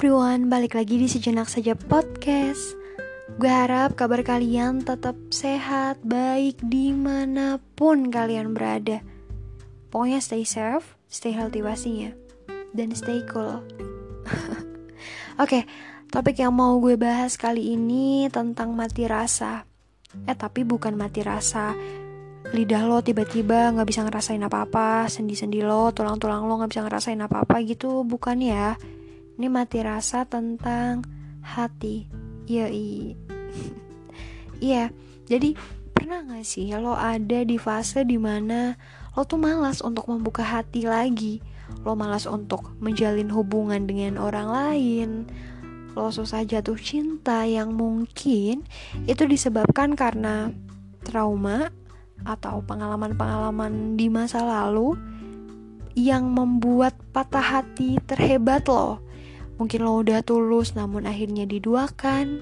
everyone, balik lagi di Sejenak Saja Podcast. Gue harap kabar kalian tetap sehat, baik di mana pun kalian berada. Pokoknya stay safe, stay healthy pastinya. Dan stay cool. Oke, okay, topik yang mau gue bahas kali ini tentang mati rasa. Eh tapi bukan mati rasa. Lidah lo tiba-tiba nggak bisa ngerasain apa-apa, sendi-sendi lo, tulang-tulang lo nggak bisa ngerasain apa-apa gitu, bukan ya? Ini mati rasa tentang hati. Iya, iya. Jadi pernah gak sih lo ada di fase di mana lo tuh malas untuk membuka hati lagi? Lo malas untuk menjalin hubungan dengan orang lain? Lo susah jatuh cinta yang mungkin itu disebabkan karena trauma atau pengalaman-pengalaman di masa lalu yang membuat patah hati terhebat lo Mungkin lo udah tulus namun akhirnya diduakan,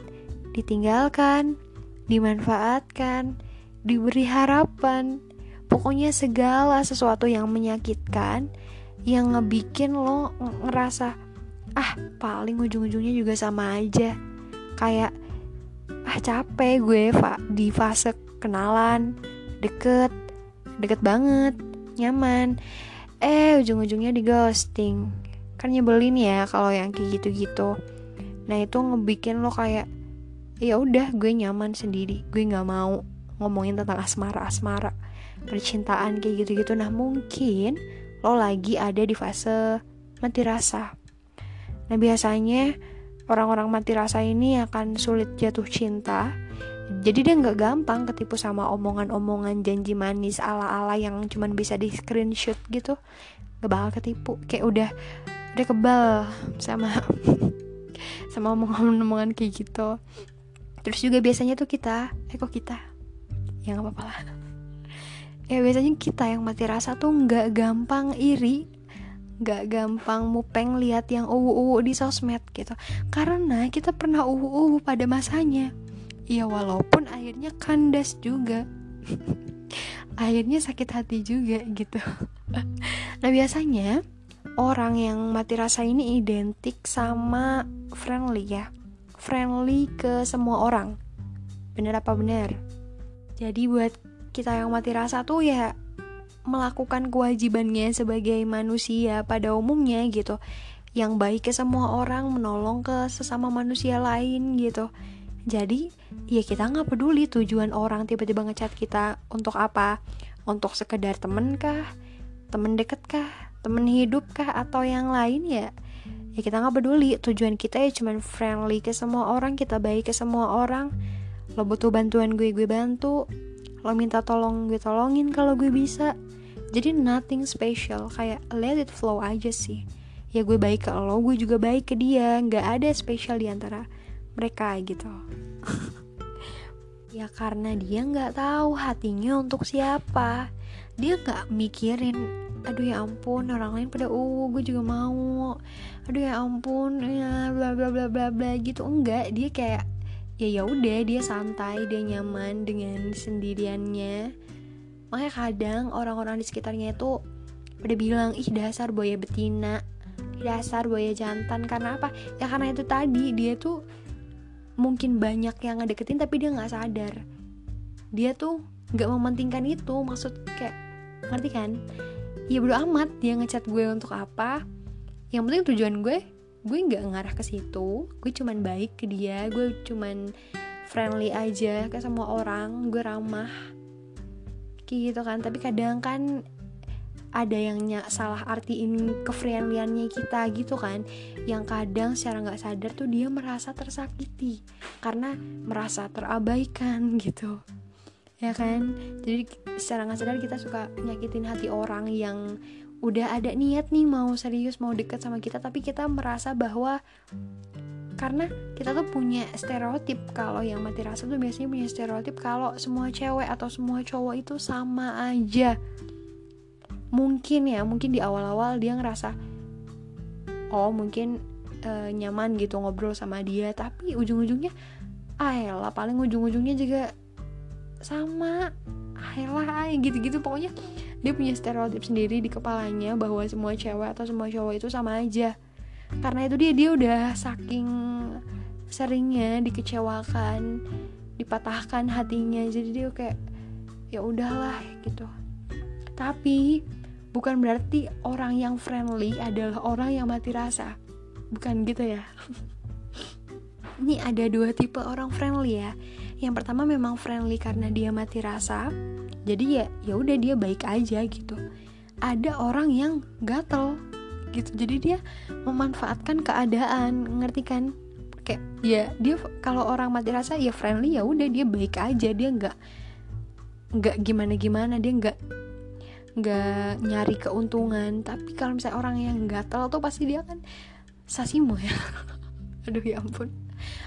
ditinggalkan, dimanfaatkan, diberi harapan. Pokoknya segala sesuatu yang menyakitkan yang ngebikin lo ngerasa ah paling ujung-ujungnya juga sama aja. Kayak ah capek gue Pak di fase kenalan, deket, deket banget, nyaman. Eh ujung-ujungnya di ghosting kan nyebelin ya kalau yang kayak gitu-gitu. Nah itu ngebikin lo kayak ya udah gue nyaman sendiri gue nggak mau ngomongin tentang asmara asmara percintaan kayak gitu-gitu. Nah mungkin lo lagi ada di fase mati rasa. Nah biasanya orang-orang mati rasa ini akan sulit jatuh cinta jadi dia nggak gampang ketipu sama omongan-omongan janji manis ala-ala yang cuman bisa di screenshot gitu. Gak bakal ketipu. Kayak udah udah kebal sama sama omongan-omongan kayak gitu. Terus juga biasanya tuh kita eh kok kita? Ya nggak apa-apa lah. Ya biasanya kita yang mati rasa tuh nggak gampang iri nggak gampang mupeng lihat yang uwu-uwu di sosmed gitu. Karena kita pernah uwu-uwu pada masanya ya walaupun akhirnya kandas juga. Akhirnya sakit hati juga gitu. Nah biasanya orang yang mati rasa ini identik sama friendly ya. Friendly ke semua orang. Bener apa bener? Jadi buat kita yang mati rasa tuh ya melakukan kewajibannya sebagai manusia pada umumnya gitu. Yang baik ke semua orang menolong ke sesama manusia lain gitu jadi ya kita nggak peduli tujuan orang tiba-tiba ngechat kita untuk apa. Untuk sekedar temen kah? Temen deket kah? Temen hidup kah? Atau yang lain ya? Ya kita nggak peduli. Tujuan kita ya cuman friendly ke semua orang kita baik ke semua orang. Lo butuh bantuan gue gue bantu. Lo minta tolong gue tolongin kalau gue bisa. Jadi nothing special. Kayak let it flow aja sih. Ya gue baik ke lo gue juga baik ke dia. Nggak ada spesial di antara mereka gitu. Ya karena dia nggak tahu hatinya untuk siapa. Dia nggak mikirin aduh ya ampun orang lain pada uh gue juga mau. Aduh ya ampun ya bla bla bla bla bla gitu. Enggak dia kayak ya ya udah dia santai dia nyaman dengan sendiriannya. Makanya kadang orang-orang di sekitarnya itu pada bilang ih dasar boya betina dasar boya jantan. Karena apa? Ya karena itu tadi dia tuh mungkin banyak yang ngedeketin tapi dia nggak sadar. Dia tuh nggak mementingkan itu maksud kayak ngerti kan? Ya bodo amat dia ngechat gue untuk apa. Yang penting tujuan gue gue nggak ngarah ke situ. Gue cuman baik ke dia gue cuman friendly aja ke semua orang gue ramah. Kayak gitu kan tapi kadang kan ada yang salah artiin kefriendliannya kita gitu kan. Yang kadang secara nggak sadar tuh dia merasa tersakiti. Karena merasa terabaikan gitu. Ya kan? Jadi secara nggak sadar kita suka nyakitin hati orang yang udah ada niat nih mau serius mau deket sama kita. Tapi kita merasa bahwa karena kita tuh punya stereotip kalau yang mati rasa tuh biasanya punya stereotip kalau semua cewek atau semua cowok itu sama aja mungkin ya mungkin di awal-awal dia ngerasa oh mungkin uh, nyaman gitu ngobrol sama dia. Tapi ujung-ujungnya ah paling ujung-ujungnya juga sama. Ayolah gitu-gitu. Pokoknya dia punya stereotip sendiri di kepalanya bahwa semua cewek atau semua cowok itu sama aja. Karena itu dia dia udah saking seringnya dikecewakan dipatahkan hatinya. Jadi dia kayak ya udahlah gitu. Tapi bukan berarti orang yang friendly adalah orang yang mati rasa. Bukan gitu ya. Ini ada dua tipe orang friendly ya. Yang pertama memang friendly karena dia mati rasa. Jadi ya ya udah dia baik aja gitu. Ada orang yang gatel gitu. Jadi dia memanfaatkan keadaan. Ngerti kan? Kayak ya dia kalau orang mati rasa ya friendly ya udah dia baik aja. Dia nggak nggak gimana gimana dia nggak nggak nyari keuntungan. Tapi kalau misalnya orang yang gatel tuh pasti dia kan sasimo ya. Aduh ya ampun.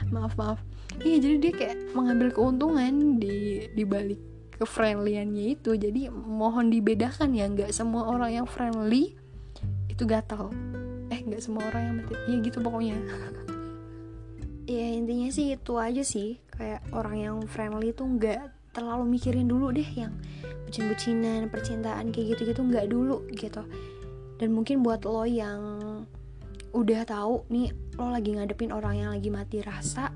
Maaf maaf. Iya jadi dia kayak mengambil keuntungan di di balik kefriendlyannya itu. Jadi mohon dibedakan ya nggak semua orang yang friendly itu gatel. Eh nggak semua orang yang mati iya gitu pokoknya. Ya intinya sih itu aja sih. Kayak orang yang friendly tuh nggak terlalu mikirin dulu deh yang bucin-bucinan percintaan kayak gitu-gitu nggak dulu gitu. Dan mungkin buat lo yang udah tahu nih lo lagi ngadepin orang yang lagi mati rasa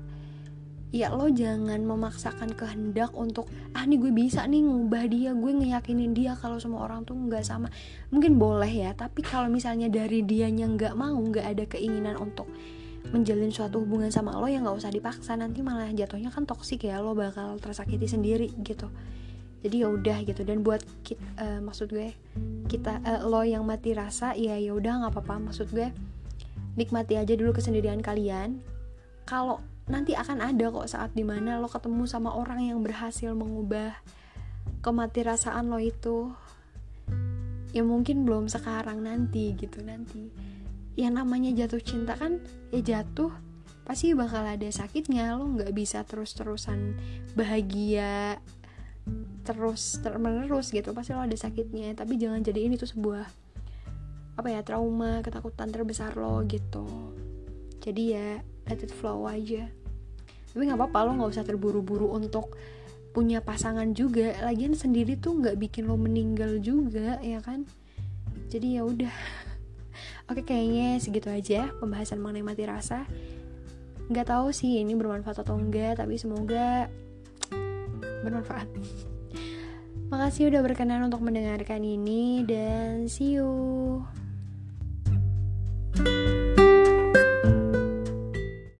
ya lo jangan memaksakan kehendak untuk ah nih gue bisa nih ngubah dia gue ngeyakinin dia kalau semua orang tuh nggak sama. Mungkin boleh ya tapi kalau misalnya dari dianya nggak mau nggak ada keinginan untuk menjalin suatu hubungan sama lo yang nggak usah dipaksa. Nanti malah jatuhnya kan toksik ya lo bakal tersakiti sendiri gitu jadi ya udah gitu. Dan buat kita, uh, eh, maksud gue kita uh, lo yang mati rasa ya ya udah nggak apa-apa. Maksud gue nikmati aja dulu kesendirian kalian. Kalau nanti akan ada kok saat di mana lo ketemu sama orang yang berhasil mengubah kemati rasaan lo itu. Ya mungkin belum sekarang nanti gitu nanti. Yang namanya jatuh cinta kan ya jatuh pasti bakal ada sakitnya. Lo nggak bisa terus-terusan bahagia terus ter menerus gitu pasti lo ada sakitnya. Tapi jangan jadi ini tuh sebuah apa ya trauma ketakutan terbesar lo gitu. Jadi ya let it flow aja. Tapi nggak apa-apa lo nggak usah terburu-buru untuk punya pasangan juga. Lagian sendiri tuh nggak bikin lo meninggal juga ya kan? Jadi ya udah. Oke kayaknya segitu aja pembahasan mengenai mati rasa. Nggak tahu sih ini bermanfaat atau enggak, tapi semoga bermanfaat. Makasih udah berkenan untuk mendengarkan ini dan see you. thank you